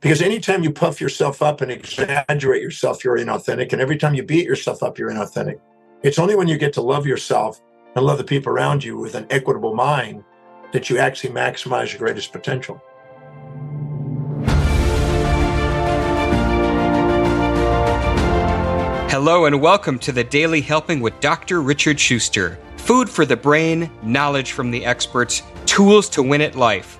Because anytime you puff yourself up and exaggerate yourself, you're inauthentic. And every time you beat yourself up, you're inauthentic. It's only when you get to love yourself and love the people around you with an equitable mind that you actually maximize your greatest potential. Hello and welcome to the Daily Helping with Dr. Richard Schuster. Food for the brain, knowledge from the experts, tools to win at life.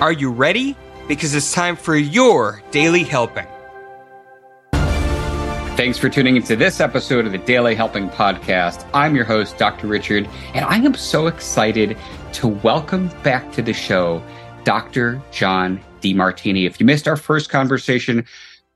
Are you ready? Because it's time for your daily helping. Thanks for tuning into this episode of the Daily Helping Podcast. I'm your host, Dr. Richard, and I am so excited to welcome back to the show Dr. John Demartini. If you missed our first conversation,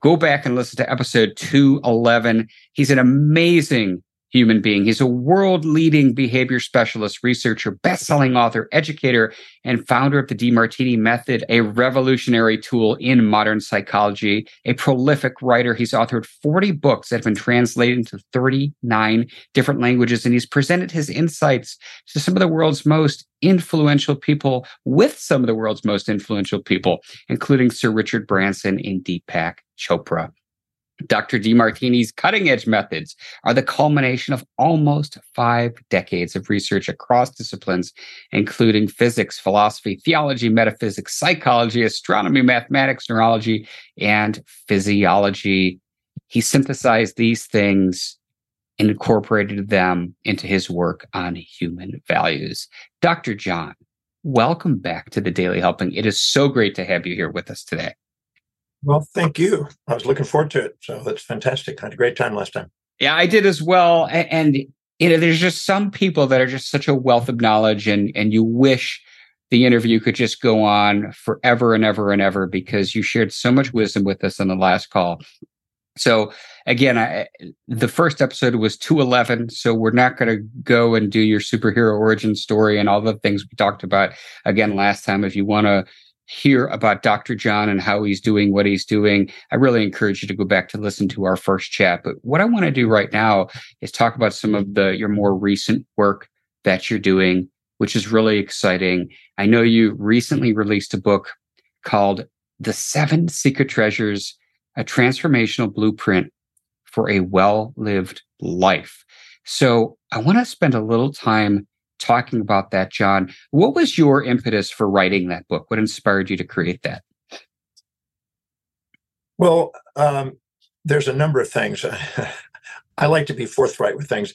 go back and listen to episode 211. He's an amazing human being. He's a world leading behavior specialist, researcher, best selling author, educator, and founder of the Demartini Method, a revolutionary tool in modern psychology, a prolific writer. He's authored 40 books that have been translated into 39 different languages, and he's presented his insights to some of the world's most influential people with some of the world's most influential people, including Sir Richard Branson and Deepak Chopra. Dr. Demartini's cutting edge methods are the culmination of almost five decades of research across disciplines, including physics, philosophy, theology, metaphysics, psychology, astronomy, mathematics, neurology, and physiology. He synthesized these things and incorporated them into his work on human values. Dr. John, welcome back to the Daily Helping. It is so great to have you here with us today. Well, thank you. I was looking forward to it. So that's fantastic. I had a great time last time. Yeah, I did as well. And, you know, there's just some people that are just such a wealth of knowledge, and and you wish the interview could just go on forever and ever and ever because you shared so much wisdom with us on the last call. So again, I, the first episode was 211. So we're not going to go and do your superhero origin story and all the things we talked about again last time. If you want to hear about Dr. John and how he's doing what he's doing, I really encourage you to go back to listen to our first chat. But what I want to do right now is talk about some of the your more recent work that you're doing, which is really exciting. I know you recently released a book called The Seven Seeker Treasures, a transformational blueprint for a well-lived life. So I want to spend a little time talking about that, John. What was your impetus for writing that book? What inspired you to create that? Well, um, there's a number of things. I like to be forthright with things.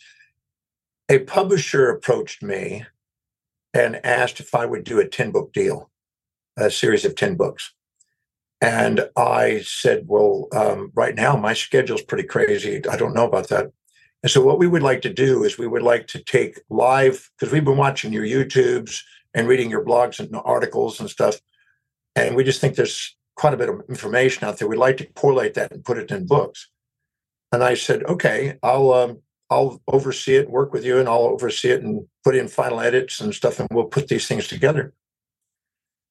A publisher approached me and asked if I would do a 10 book deal, a series of 10 books. And I said, Well, um, right now my schedule's pretty crazy. I don't know about that. And so, what we would like to do is we would like to take live, because we've been watching your YouTubes and reading your blogs and articles and stuff. And we just think there's quite a bit of information out there. We'd like to correlate that and put it in books. And I said, okay, I'll um, I'll oversee it, work with you, and I'll oversee it and put in final edits and stuff, and we'll put these things together.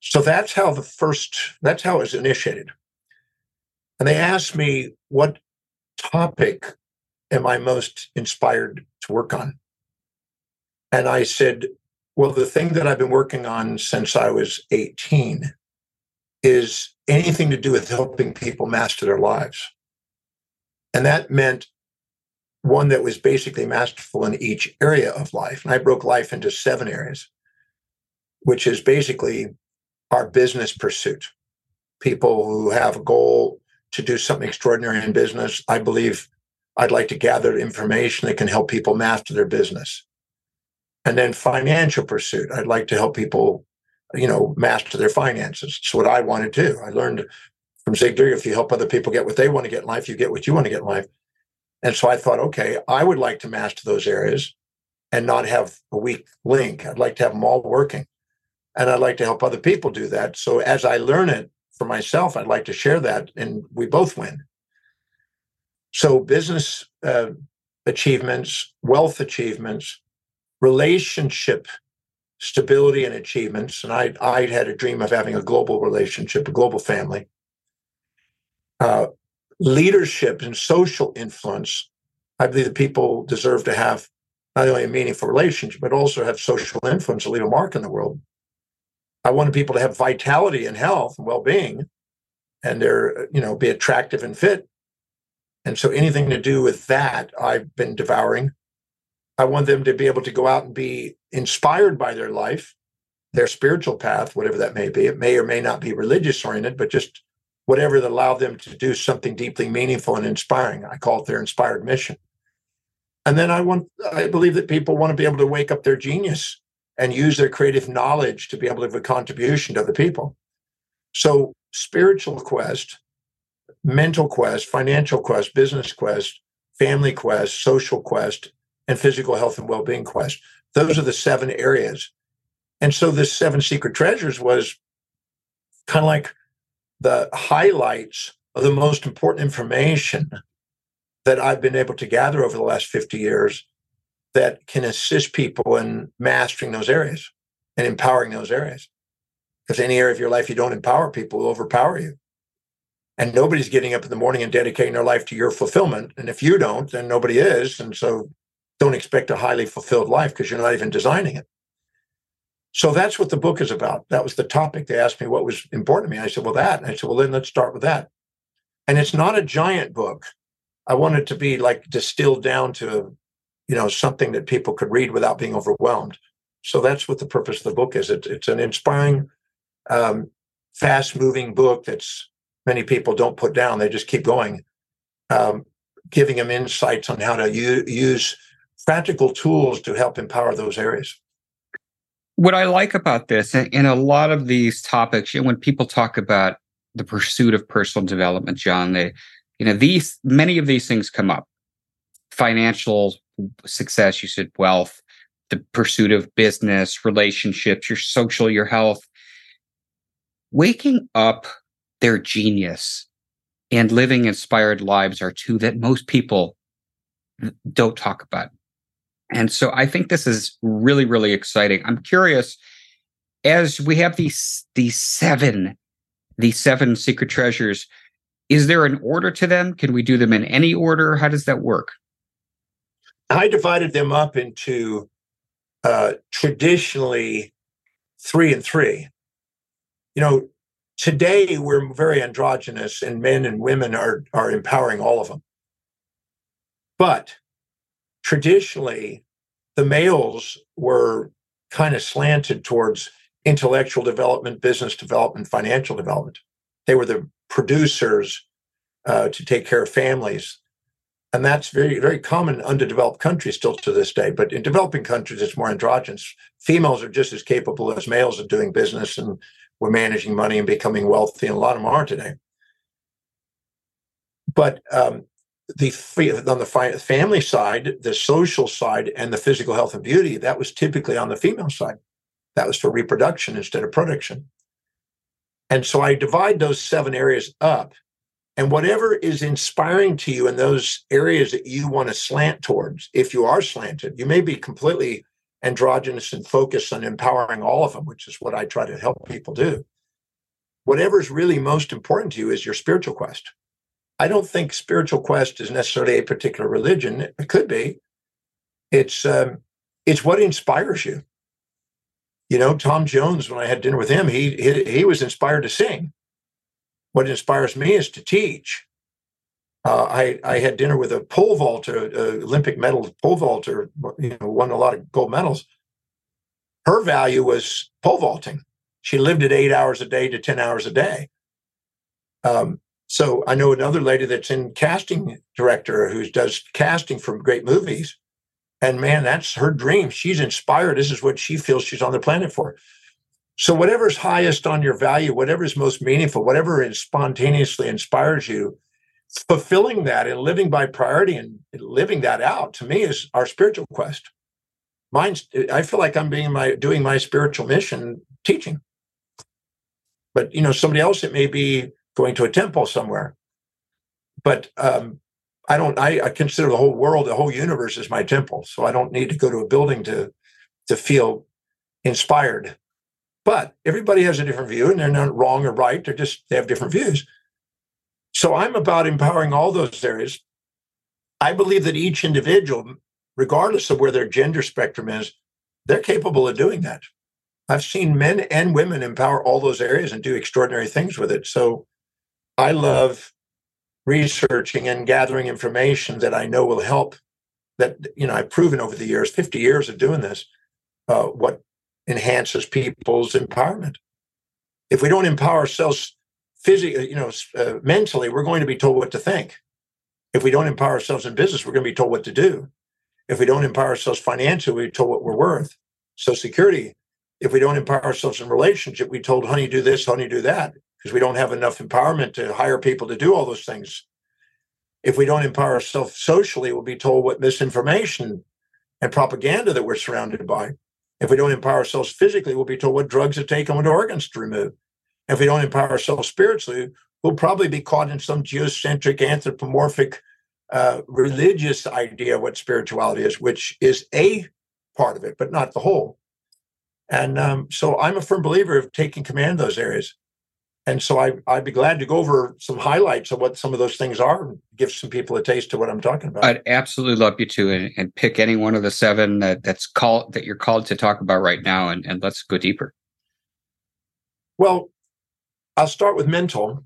So that's how the first that's how it was initiated. And they asked me what topic am I most inspired to work on? And I said, well, the thing that I've been working on since I was 18 is anything to do with helping people master their lives. And that meant one that was basically masterful in each area of life. And I broke life into seven areas, which is basically our business pursuit. People who have a goal to do something extraordinary in business. I believe I'd like to gather information that can help people master their business. And then financial pursuit. I'd like to help people, you know, master their finances. It's what I want to. I learned from Zig Ziglar, if you help other people get what they want to get in life, you get what you want to get in life. And so I thought, okay, I would like to master those areas and not have a weak link. I'd like to have them all working. And I'd like to help other people do that. So as I learn it for myself, I'd like to share that, and we both win. So, business uh, achievements, wealth achievements, relationship stability and achievements. And I, I had a dream of having a global relationship, a global family. Uh, leadership and social influence. I believe that people deserve to have not only a meaningful relationship, but also have social influence to leave a mark in the world. I wanted people to have vitality and health and well-being, and they're you know be attractive and fit. And so anything to do with that, I've been devouring. I want them to be able to go out and be inspired by their life, their spiritual path, whatever that may be. It may or may not be religious oriented, but just whatever that allowed them to do something deeply meaningful and inspiring. I call it their inspired mission. And then I want I believe that people want to be able to wake up their genius and use their creative knowledge to be able to give a contribution to other people. So spiritual quest, mental quest, financial quest, business quest, family quest, social quest, and physical health and well-being quest. Those are the seven areas. And so this seven seeker treasures was kind of like the highlights of the most important information that I've been able to gather over the last 50 years that can assist people in mastering those areas and empowering those areas. Because any area of your life you don't empower people will overpower you. And nobody's getting up in the morning and dedicating their life to your fulfillment. And if you don't, then nobody is. And so don't expect a highly fulfilled life because you're not even designing it. So that's what the book is about. That was the topic. They asked me what was important to me. I said, well, that. And I said, well, then let's start with that. And it's not a giant book. I want it to be like distilled down to, you know, something that people could read without being overwhelmed. So that's what the purpose of the book is. It, it's an inspiring, um, fast-moving book that's many people don't put down. They just keep going, um, giving them insights on how to u- use practical tools to help empower those areas. What I like about this, in a lot of these topics, you know, when people talk about the pursuit of personal development, John, they, you know, these many of these things come up. Financial success, you said wealth, the pursuit of business, relationships, your social, your health. Waking up their genius and living inspired lives are two that most people don't talk about. And so I think this is really, really exciting. I'm curious as we have these these seven these seven seeker treasures. Is there an order to them? Can we do them in any order? How does that work? I divided them up into uh, traditionally three and three. You know, today we're very androgynous, and men and women are are empowering all of them. But traditionally, the males were kind of slanted towards intellectual development, business development, financial development. They were the producers uh, to take care of families. And that's very, very common in underdeveloped countries still to this day. But in developing countries, it's more androgynous. Females are just as capable as males of doing business and we're managing money and becoming wealthy. And a lot of them are today. But um, the on the family side, the social side, and the physical health and beauty, that was typically on the female side. That was for reproduction instead of production. And so I divide those seven areas up. And whatever is inspiring to you in those areas that you want to slant towards, if you are slanted, you may be completely androgynous and focused on empowering all of them, which is what I try to help people do. Whatever is really most important to you is your spiritual quest I don't think spiritual quest is necessarily a particular religion. It could be. It's um, it's what inspires you. You know, Tom Jones. When I had dinner with him, he he, he was inspired to sing. What inspires me is to teach. Uh, I I had dinner with a pole vaulter, uh, Olympic medal pole vaulter. You know, won a lot of gold medals. Her value was pole vaulting. She lived at eight hours a day to ten hours a day. Um, so I know another lady that's in casting director who does casting for great movies. And man, that's her dream. She's inspired. This is what she feels she's on the planet for. So whatever's highest on your value, whatever is most meaningful, whatever is spontaneously inspires you, fulfilling that and living by priority and living that out to me is our spiritual quest. Mine's I feel like I'm being my doing my spiritual mission teaching. But you know, somebody else it may be going to a temple somewhere. But um, I don't. I, I consider the whole world, the whole universe, as my temple. So I don't need to go to a building to to feel inspired. But everybody has a different view, and they're not wrong or right. They're just they have different views. So I'm about empowering all those areas. I believe that each individual, regardless of where their gender spectrum is, they're capable of doing that. I've seen men and women empower all those areas and do extraordinary things with it. So I love researching and gathering information that I know will help. That you know, I've proven over the years, 50 years of doing this, uh, what enhances people's empowerment. If we don't empower ourselves physically, you know, uh, mentally, we're going to be told what to think. If we don't empower ourselves in business, we're going to be told what to do. If we don't empower ourselves financially, we're told what we're worth. So security. If we don't empower ourselves in relationship, we told, honey, do this, honey, do that, because we don't have enough empowerment to hire people to do all those things. If we don't empower ourselves socially, we'll be told what misinformation and propaganda that we're surrounded by. If we don't empower ourselves physically, we'll be told what drugs to take and what organs to remove. If we don't empower ourselves spiritually, we'll probably be caught in some geocentric, anthropomorphic, uh, religious idea of what spirituality is, which is a part of it, but not the whole. And um, so I'm a firm believer of taking command of those areas. And so I, I'd be glad to go over some highlights of what some of those things are and give some people a taste of what I'm talking about. I'd absolutely love you to and, and pick any one of the seven that, that's called that you're called to talk about right now and, and let's go deeper. Well, I'll start with mental.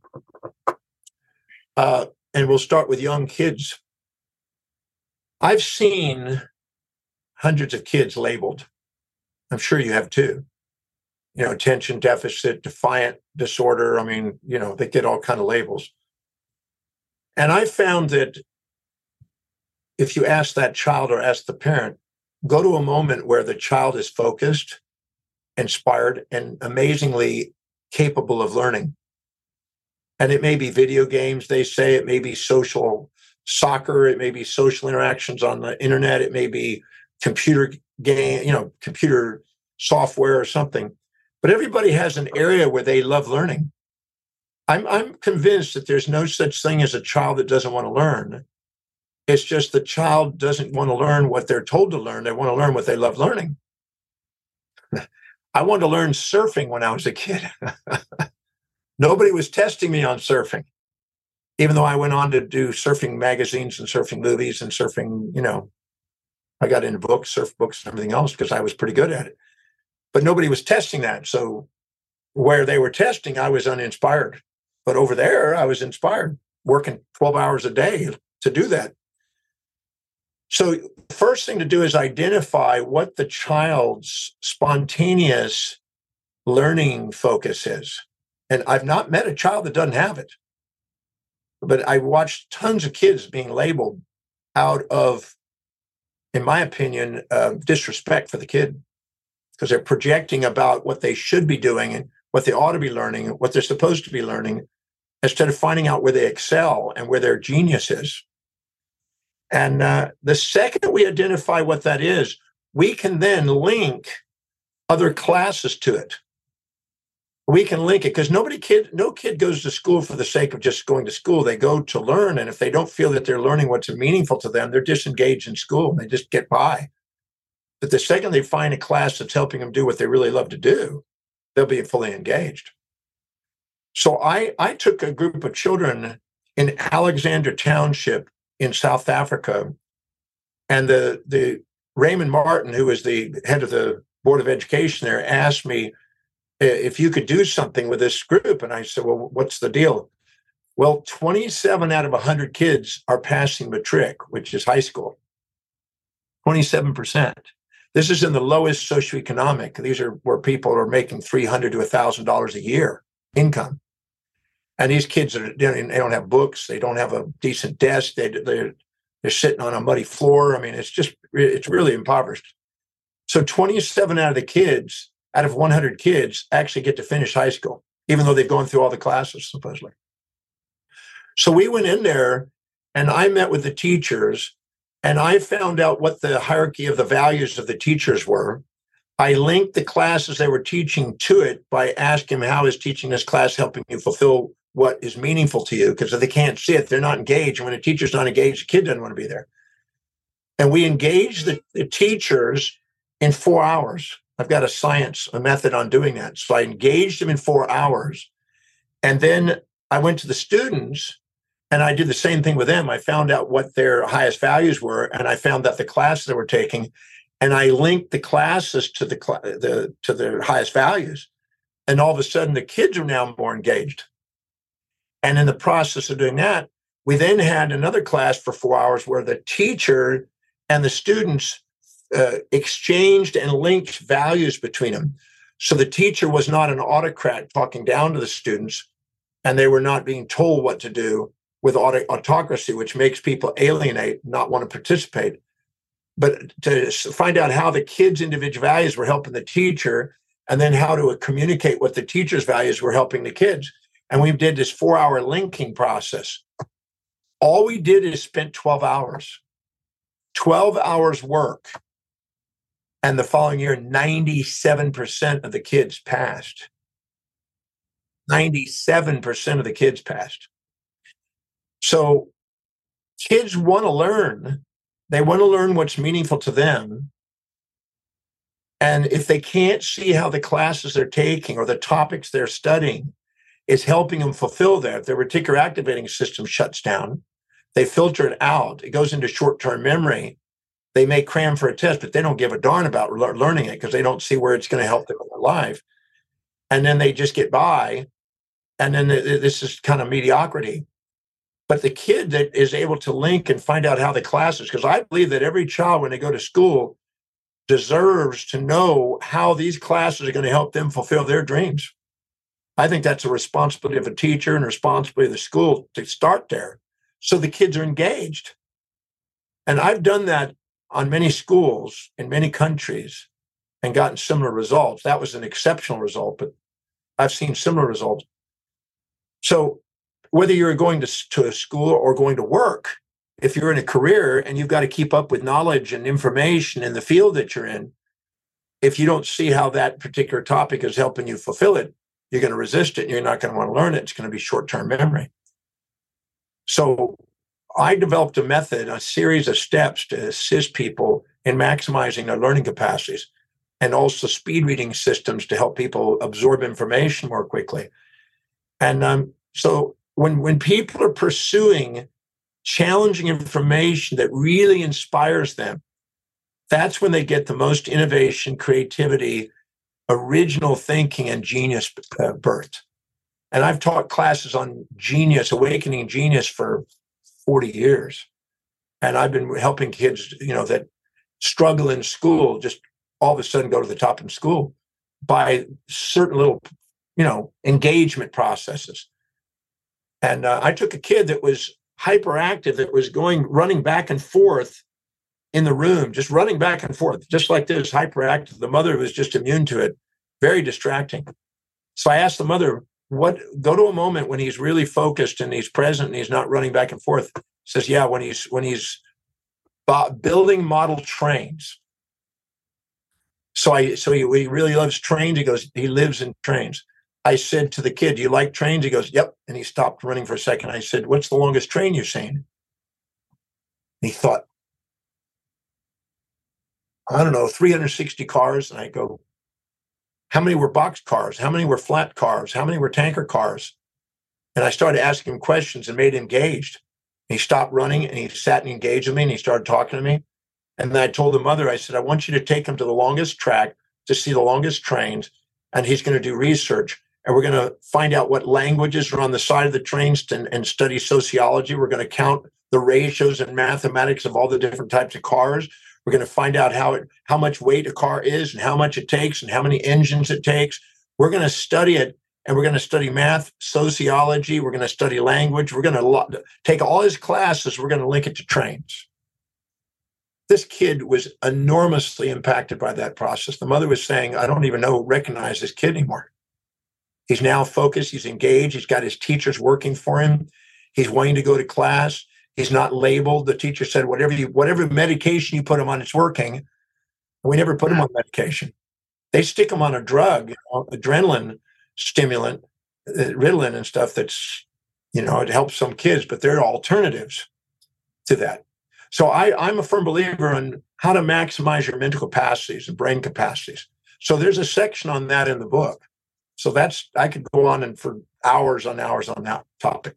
Uh, and we'll start with young kids. I've seen hundreds of kids labeled. I'm sure you have too. You know, attention deficit, defiant disorder. I mean, you know, they get all kind of labels. And I found that if you ask that child or ask the parent, go to a moment where the child is focused, inspired, and amazingly capable of learning. And it may be video games, they say, it may be social soccer, it may be social interactions on the internet, it may be computer game, you know, computer software or something. But everybody has an area where they love learning. I'm, I'm convinced that there's no such thing as a child that doesn't want to learn. It's just the child doesn't want to learn what they're told to learn. They want to learn what they love learning. I wanted to learn surfing when I was a kid. Nobody was testing me on surfing, even though I went on to do surfing magazines and surfing movies and surfing, you know, I got into books, surf books, and everything else because I was pretty good at it. But nobody was testing that. So where they were testing, I was uninspired. But over there, I was inspired, working 12 hours a day to do that. So, first thing to do is identify what the child's spontaneous learning focus is. And I've not met a child that doesn't have it. But I watched tons of kids being labeled out of in my opinion, uh, disrespect for the kid because they're projecting about what they should be doing and what they ought to be learning, and what they're supposed to be learning, instead of finding out where they excel and where their genius is. And uh, the second we identify what that is, we can then link other classes to it. We can link it because nobody kid no kid goes to school for the sake of just going to school. They go to learn and if they don't feel that they're learning what's meaningful to them they're disengaged in school and they just get by. But the second they find a class that's helping them do what they really love to do they'll be fully engaged. So i i took a group of children in Alexandra township in south africa and the the raymond martin who was the head of the board of education there asked me if you could do something with this group. And I said, well, what's the deal? Well, 27 out of 100 kids are passing matric, which is high school. 27%. This is in the lowest socioeconomic. These are where people are making 300 to $1,000 a year income. And these kids are, they don't have books. They don't have a decent desk. They, they're, they're sitting on a muddy floor. I mean, it's just, it's really impoverished. So 27 out of the kids out of 100 kids actually get to finish high school, even though they've gone through all the classes, supposedly. So we went in there and I met with the teachers and I found out what the hierarchy of the values of the teachers were. I linked the classes they were teaching to it by asking how is teaching this class helping you fulfill what is meaningful to you? Because if they can't see it, they're not engaged. And when a teacher's not engaged, the kid doesn't want to be there. And we engage the, the teachers in four hours. I've got a science, a method on doing that. So I engaged them in four hours. And then I went to the students and I did the same thing with them. I found out what their highest values were, and I found that the classes they were taking, and I linked the classes to the, the to their highest values, and all of a sudden the kids are now more engaged. And in the process of doing that, we then had another class for four hours where the teacher and the students uh, exchanged and linked values between them. So the teacher was not an autocrat talking down to the students, and they were not being told what to do with autocracy, which makes people alienate, not want to participate. But to find out how the kids' individual values were helping the teacher, and then how to communicate what the teacher's values were helping the kids. And we did this four hour linking process. All we did is spent 12 hours, 12 hours work. And the following year, 97% of the kids passed. 97% of the kids passed. So kids want to learn. They want to learn what's meaningful to them. And if they can't see how the classes they're taking or the topics they're studying is helping them fulfill that, their reticular activating system shuts down. They filter it out. It goes into short term memory. They may cram for a test, but they don't give a darn about learning it because they don't see where it's going to help them in their life. And then they just get by. And then this is kind of mediocrity but the kid that is able to link and find out how the classes, because I believe that every child, when they go to school, deserves to know how these classes are going to help them fulfill their dreams. I think that's a responsibility of a teacher and responsibility of the school to start there so the kids are engaged. And I've done that on many schools in many countries and gotten similar results. That was an exceptional result, but I've seen similar results. So whether you're going to, to a school or going to work, if you're in a career and you've got to keep up with knowledge and information in the field that you're in, if you don't see how that particular topic is helping you fulfill it, you're going to resist it you're not going to want to learn it. It's going to be short term memory. So I developed a method, a series of steps to assist people in maximizing their learning capacities and also speed reading systems to help people absorb information more quickly. And um, so when when people are pursuing challenging information that really inspires them that's when they get the most innovation creativity original thinking and genius uh, birth. And i've taught classes on genius awakening genius for 40 years. And i've been helping kids you know that struggle in school just all of a sudden go to the top in school by certain little you know engagement processes. And uh, I took a kid that was hyperactive, that was going running back and forth in the room, just running back and forth, just like this, hyperactive. The mother was just immune to it, very distracting. So I asked the mother, "What? Go to a moment when he's really focused and he's present and he's not running back and forth." says, "Yeah, when he's when he's building model trains." So I so he, he really loves trains. He goes, he lives in trains. I said to the kid, you like trains? He goes, Yep. And he stopped running for a second. I said, What's the longest train you've seen? And he thought, I don't know, 360 cars. And I go, How many were box cars? How many were flat cars? How many were tanker cars? And I started asking him questions and made him engaged. he stopped running and he sat and engaged with me and he started talking to me. And then I told the mother, I said, I want you to take him to the longest track to see the longest trains. And he's going to do research and we're going to find out what languages are on the side of the trains and, and study sociology. We're going to count the ratios and mathematics of all the different types of cars. We're going to find out how it how much weight a car is and how much it takes and how many engines it takes. We're going to study it and we're going to study math, sociology. We're going to study language. We're going to take all his classes. We're going to link it to trains. This kid was enormously impacted by that process. The mother was saying, "I don't even know recognize this kid anymore." He's now focused, he's engaged, he's got his teachers working for him. He's wanting to go to class. He's not labeled. The teacher said, whatever you, whatever medication you put him on, it's working. We never put him on medication. They stick him on a drug, you know, adrenaline stimulant, uh, Ritalin and stuff. That's you know it helps some kids, but there are alternatives to that. So I, I'm a firm believer in how to maximize your mental capacities and brain capacities. So there's a section on that in the book. So that's I could go on and for hours on hours on that topic.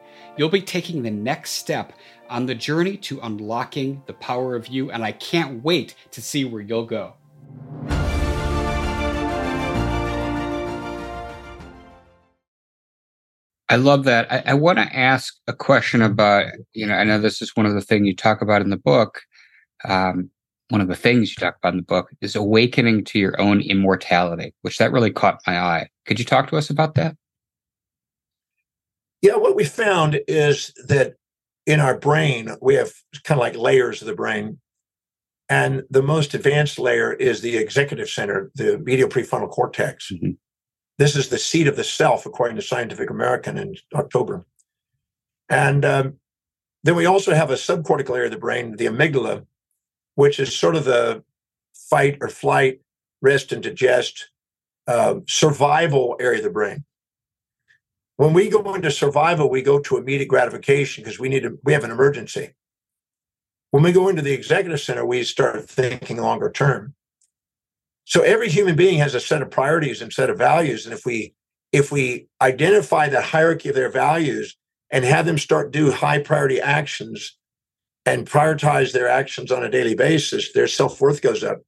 You'll be taking the next step on the journey to unlocking the power of you, and I can't wait to see where you'll go. I love that. I, I want to ask a question about, you know, I know this is one of the things you talk about in the book. Um, one of the things you talk about in the book is awakening to your own immortality, which that really caught my eye. Could you talk to us about that? Yeah, what we found is that in our brain, we have kind of like layers of the brain. And the most advanced layer is the executive center, the medial prefrontal cortex. Mm-hmm. This is the seat of the self, according to Scientific American in October. And um, then we also have a subcortical area of the brain, the amygdala, which is sort of the fight or flight, rest and digest, uh, survival area of the brain. When we go into survival, we go to immediate gratification because we need to, we have an emergency. When we go into the executive center, we start thinking longer term. So every human being has a set of priorities and set of values. And if we if we identify the hierarchy of their values and have them start do high priority actions and prioritize their actions on a daily basis, their self-worth goes up.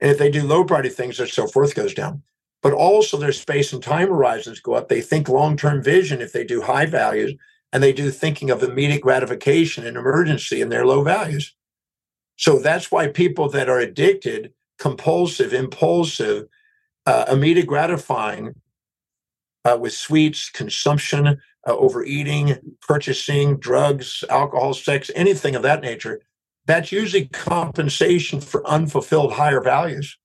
And if they do low priority things, their self-worth goes down. But also their space and time horizons go up. They think long-term vision if they do high values, and they do thinking of immediate gratification and emergency in their low values. So that's why people that are addicted compulsive, impulsive, uh, immediate gratifying uh, with sweets, consumption, uh, overeating, purchasing, drugs, alcohol, sex, anything of that nature, that's usually compensation for unfulfilled higher values.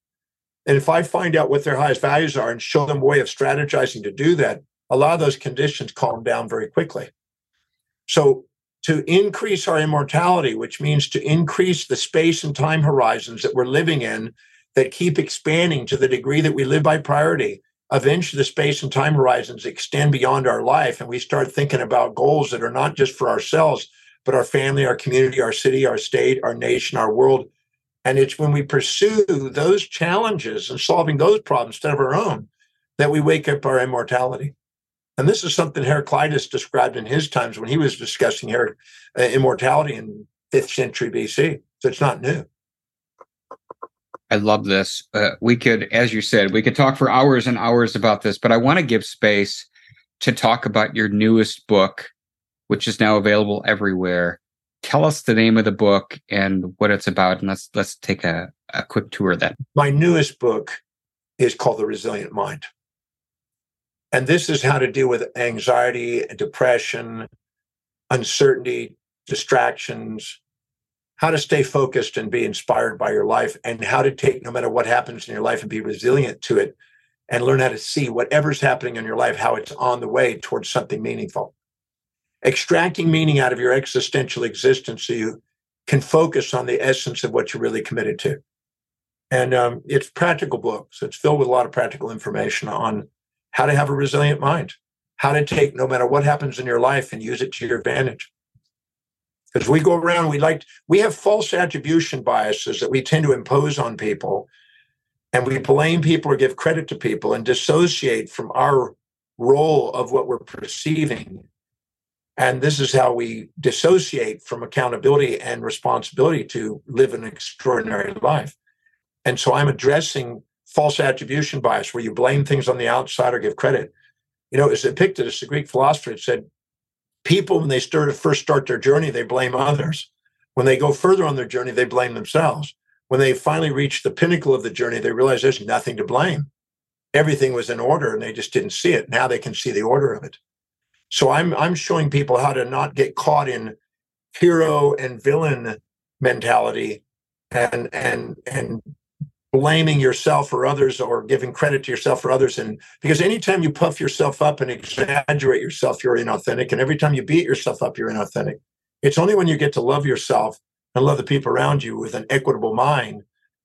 And if I find out what their highest values are and show them a way of strategizing to do that, a lot of those conditions calm down very quickly. So to increase our immortality, which means to increase the space and time horizons that we're living in that keep expanding to the degree that we live by priority. Eventually, the space and time horizons extend beyond our life, and we start thinking about goals that are not just for ourselves, but our family, our community, our city, our state, our nation, our world. And it's when we pursue those challenges and solving those problems instead of our own that we wake up our immortality. And this is something Heraclitus described in his times when he was discussing her, uh, immortality in 5th century BC. So it's not new. I love this. Uh, we could, as you said, we could talk for hours and hours about this, but I want to give space to talk about your newest book, which is now available everywhere. Tell us the name of the book and what it's about, and let's let's take a, a quick tour of that. My newest book is called The Resilient Mind. And this is how to deal with anxiety, and depression, uncertainty, distractions, how to stay focused and be inspired by your life, and how to take no matter what happens in your life and be resilient to it and learn how to see whatever's happening in your life, how it's on the way towards something meaningful. Extracting meaning out of your existential existence so you can focus on the essence of what you're really committed to. And um, it's practical book, so it's filled with a lot of practical information on how to have a resilient mind, how to take no matter what happens in your life and use it to your advantage. Because we go around, we like, we have false attribution biases that we tend to impose on people, and we blame people or give credit to people and dissociate from our role of what we're perceiving. And this is how we dissociate from accountability and responsibility to live an extraordinary life. And so I'm addressing false attribution bias, where you blame things on the outside or give credit. You know, as Epictetus, the Greek philosopher, said, people when they start first start their journey, they blame others. When they go further on their journey, they blame themselves. When they finally reach the pinnacle of the journey, they realize there's nothing to blame. Everything was in order and they just didn't see it. Now they can see the order of it. So I'm I'm showing people how to not get caught in hero and villain mentality and and and blaming yourself or others or giving credit to yourself or others. And because anytime you puff yourself up and exaggerate yourself you're inauthentic. And every time you beat yourself up you're inauthentic. It's only when you get to love yourself and love the people around you with an equitable mind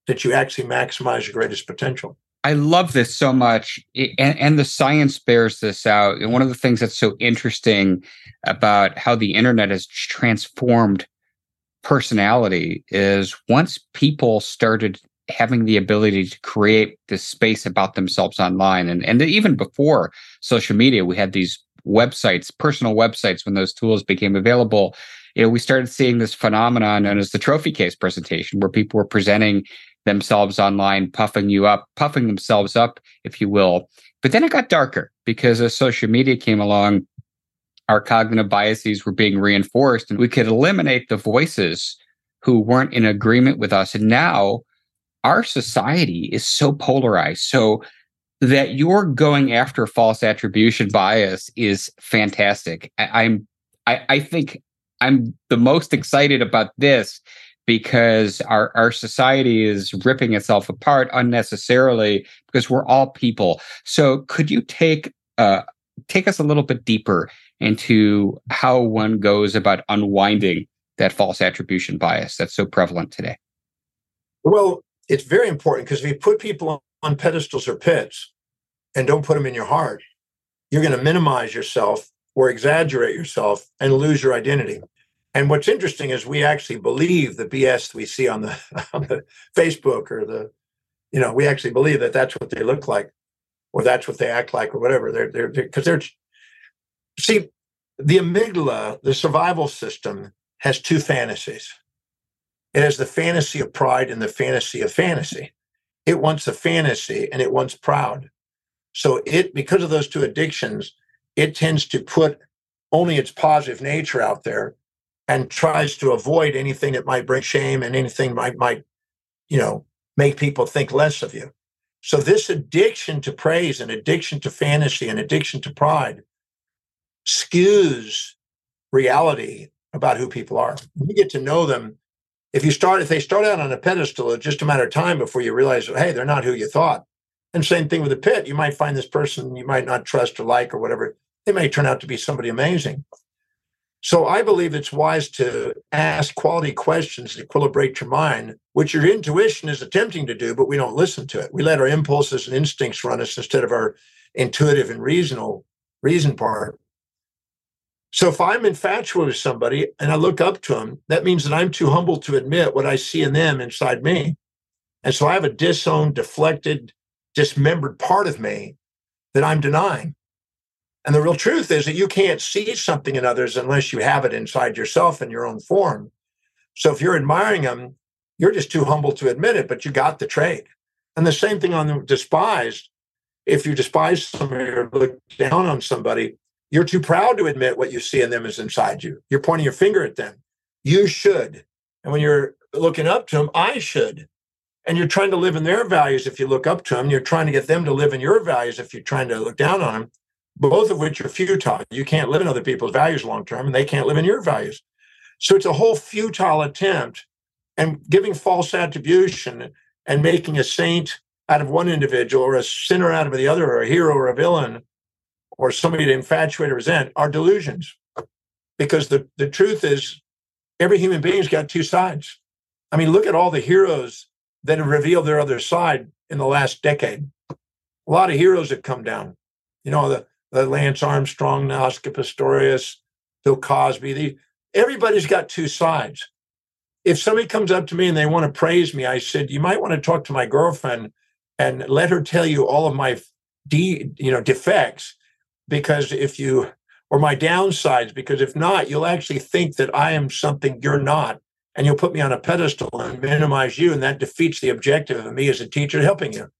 that you actually maximize your greatest potential I love this so much, and, and, the science bears this out. And one of the things that's so interesting about how the internet has transformed personality is once people started having the ability to create this space about themselves online, and and even before social media, we had these websites, personal websites, when those tools became available. You know, we started seeing this phenomenon known as the trophy case presentation, where people were presenting themselves online, puffing you up, puffing themselves up, if you will. But then it got darker because as social media came along, our cognitive biases were being reinforced and we could eliminate the voices who weren't in agreement with us. And now our society is so polarized. So that you're going after false attribution bias is fantastic. I, I'm I, I think I'm the most excited about this because our, our society is ripping itself apart unnecessarily because we're all people. So could you take uh, take us a little bit deeper into how one goes about unwinding that false attribution bias that's so prevalent today? Well, it's very important because if you put people on pedestals or pits and don't put them in your heart, you're going to minimize yourself or exaggerate yourself and lose your identity. And what's interesting is we actually believe the BS we see on the on the Facebook or the, you know, we actually believe that that's what they look like, or that's what they act like, or whatever. They're they're because they're, they're see the amygdala, the survival system, has two fantasies. It has the fantasy of pride and the fantasy of fantasy. It wants a fantasy and it wants proud. So it because of those two addictions, it tends to put only its positive nature out there and tries to avoid anything that might bring shame and anything might might you know make people think less of you. So this addiction to praise and addiction to fantasy and addiction to pride skews reality about who people are. You get to know them. If you start if they start out on a pedestal it's just a matter of time before you realize hey they're not who you thought. And same thing with a pit. You might find this person you might not trust or like or whatever. They may turn out to be somebody amazing so I believe it's wise to ask quality questions to equilibrate your mind, which your intuition is attempting to do, but we don't listen to it. We let our impulses and instincts run us instead of our intuitive and reasonable reason part. So if I'm infatuated with somebody and I look up to them, that means that I'm too humble to admit what I see in them inside me. And so I have a disowned, deflected, dismembered part of me that I'm denying. And the real truth is that you can't see something in others unless you have it inside yourself in your own form. So if you're admiring them, you're just too humble to admit it, but you got the trait. And the same thing on the despised. If you despise somebody or look down on somebody, you're too proud to admit what you see in them is inside you. You're pointing your finger at them. You should. And when you're looking up to them, I should. And you're trying to live in their values if you look up to them. You're trying to get them to live in your values if you're trying to look down on them both of which are futile. You can't live in other people's values long term, and they can't live in your values. So it's a whole futile attempt and giving false attribution and making a saint out of one individual or a sinner out of the other or a hero or a villain or somebody to infatuate or resent are delusions. Because the, the truth is, every human being's got two sides. I mean, look at all the heroes that have revealed their other side in the last decade. A lot of heroes have come down. You know, the Uh, Lance Armstrong, Oscar Pistorius, Bill Cosby. The, everybody's got two sides. If somebody comes up to me and they want to praise me, I said, you might want to talk to my girlfriend and let her tell you all of my de, you know, defects, because if you or my downsides, because if not, you'll actually think that I am something you're not, and you'll put me on a pedestal and minimize you, and that defeats the objective of me as a teacher helping you.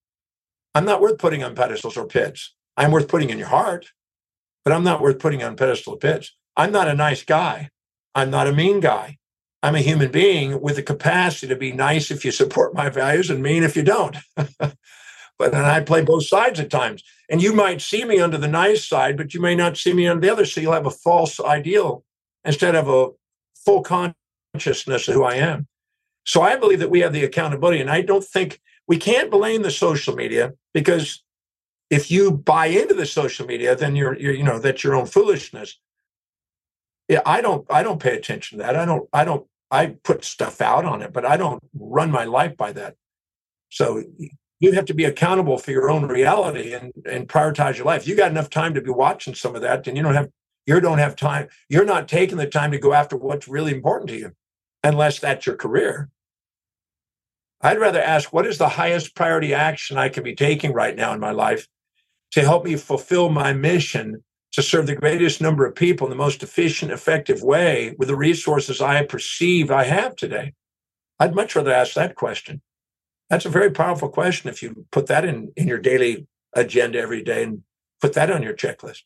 I'm not worth putting on pedestals or pits. I'm worth putting in your heart, but I'm not worth putting on pedestal pitch. I'm not a nice guy. I'm not a mean guy. I'm a human being with the capacity to be nice if you support my values and mean if you don't. but and I play both sides at times. And you might see me under the nice side, but you may not see me on the other. So you'll have a false ideal instead of a full consciousness of who I am. So I believe that we have the accountability. And I don't think we can't blame the social media because if you buy into the social media, then you're, you're you know, that's your own foolishness. Yeah, I don't I don't pay attention to that. I don't I don't I put stuff out on it, but I don't run my life by that. So you have to be accountable for your own reality and, and prioritize your life. You got enough time to be watching some of that, and you don't have you don't have time. You're not taking the time to go after what's really important to you, unless that's your career. I'd rather ask what is the highest priority action I can be taking right now in my life to help me fulfill my mission to serve the greatest number of people in the most efficient, effective way with the resources I perceive I have today? I'd much rather ask that question. That's a very powerful question if you put that in, in your daily agenda every day and put that on your checklist.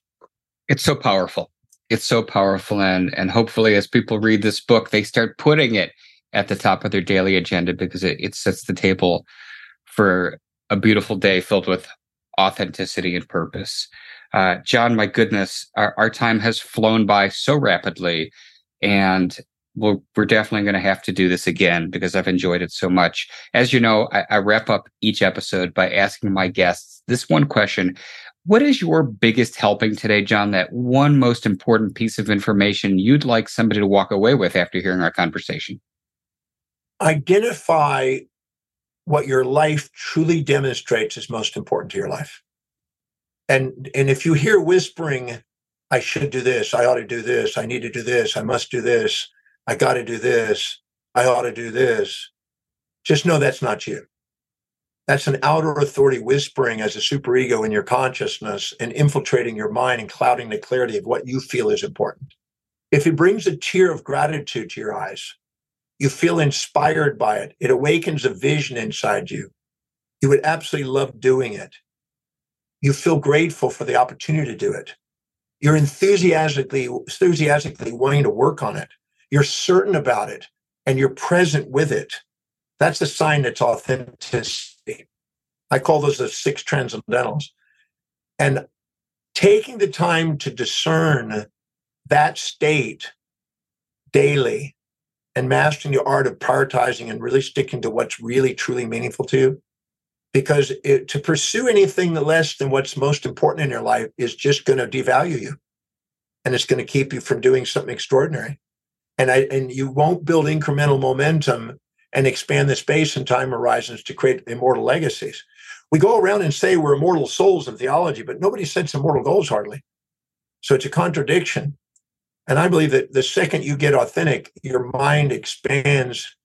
It's so powerful. It's so powerful. And, and hopefully, as people read this book, they start putting it at the top of their daily agenda because it, it sets the table for a beautiful day filled with authenticity and purpose. Uh, John, my goodness, our, our time has flown by so rapidly. And we're, we're definitely going to have to do this again because I've enjoyed it so much. As you know, I, I wrap up each episode by asking my guests this one question. What is your biggest helping today, John? That one most important piece of information you'd like somebody to walk away with after hearing our conversation? Identify what your life truly demonstrates is most important to your life. And, and if you hear whispering, I should do this, I ought to do this, I need to do this, I must do this, I got to do this, I ought to do this, just know that's not you. That's an outer authority whispering as a superego in your consciousness and infiltrating your mind and clouding the clarity of what you feel is important. If it brings a tear of gratitude to your eyes, you feel inspired by it, it awakens a vision inside you. You would absolutely love doing it. You feel grateful for the opportunity to do it. You're enthusiastically, enthusiastically wanting to work on it. You're certain about it and you're present with it. That's a sign that's authenticity. I call those the six transcendentals. And taking the time to discern that state daily and mastering the art of prioritizing and really sticking to what's really truly meaningful to you. Because it, to pursue anything less than what's most important in your life is just going to devalue you and it's going to keep you from doing something extraordinary. And I and you won't build incremental momentum and expand the space and time horizons to create immortal legacies. We go around and say we're immortal souls in theology, but nobody sets immortal goals hardly. So it's a contradiction. And I believe that the second you get authentic, your mind expands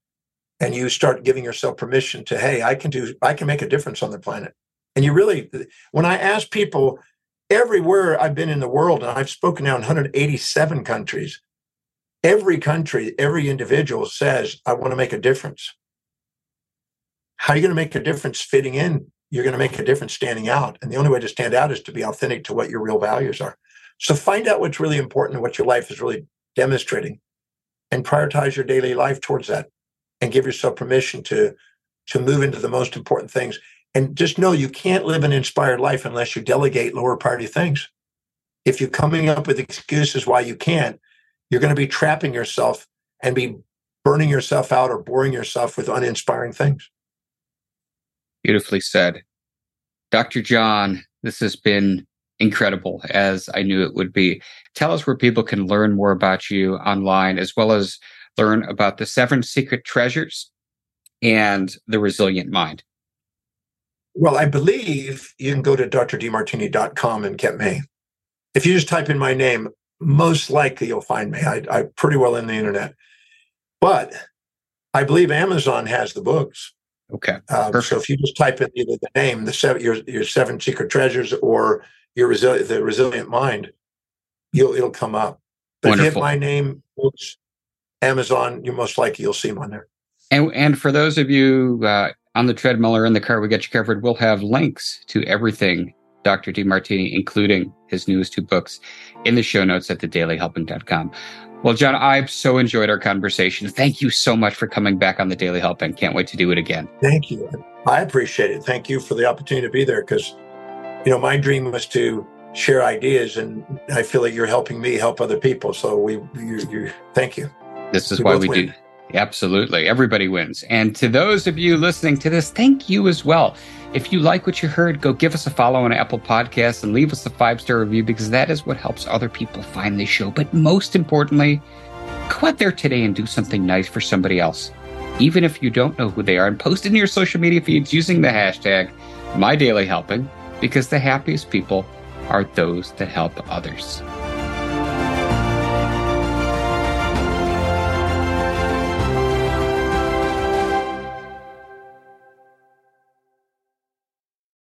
and you start giving yourself permission to, hey, I can do, I can make a difference on the planet. And you really, when I ask people everywhere I've been in the world, and I've spoken now in 187 countries, every country, every individual says, I want to make a difference. How are you going to make a difference fitting in? You're going to make a difference standing out. And the only way to stand out is to be authentic to what your real values are. So find out what's really important and what your life is really demonstrating and prioritize your daily life towards that and give yourself permission to to move into the most important things and just know you can't live an inspired life unless you delegate lower priority things if you're coming up with excuses why you can't you're going to be trapping yourself and be burning yourself out or boring yourself with uninspiring things. Beautifully said. Dr. John, this has been incredible as I knew it would be. Tell us where people can learn more about you online, as well as learn about the seven seeker treasures and the resilient mind. Well, I believe you can go to drdemartini.com and get me. If you just type in my name, most likely you'll find me. I, I'm pretty well in the internet, but I believe Amazon has the books. Okay. Um, so if you just type in either the name, the seven, your your seven seeker treasures, or your resilient, the resilient mind, you'll it'll come up. But Wonderful. if you hit my name, books, Amazon, you're most likely you'll see them on there. And and for those of you uh, on the treadmill or in the car, we got you covered. We'll have links to everything Dr. Demartini, including his newest two books, in the show notes at thedailyhelping.com. Well, John, I've so enjoyed our conversation. Thank you so much for coming back on the Daily Helping. Can't wait to do it again. Thank you. I appreciate it. Thank you for the opportunity to be there because, you know, my dream was to share ideas, and I feel like you're helping me help other people. So we, you, you thank you. This is we why we win. do. Absolutely. Everybody wins. And to those of you listening to this, thank you as well. If you like what you heard, go give us a follow on Apple Podcasts and leave us a five star review because that is what helps other people find this show. But most importantly, go out there today and do something nice for somebody else, even if you don't know who they are, and post it in your social media feeds using the hashtag MyDailyHelping because the happiest people are those that help others.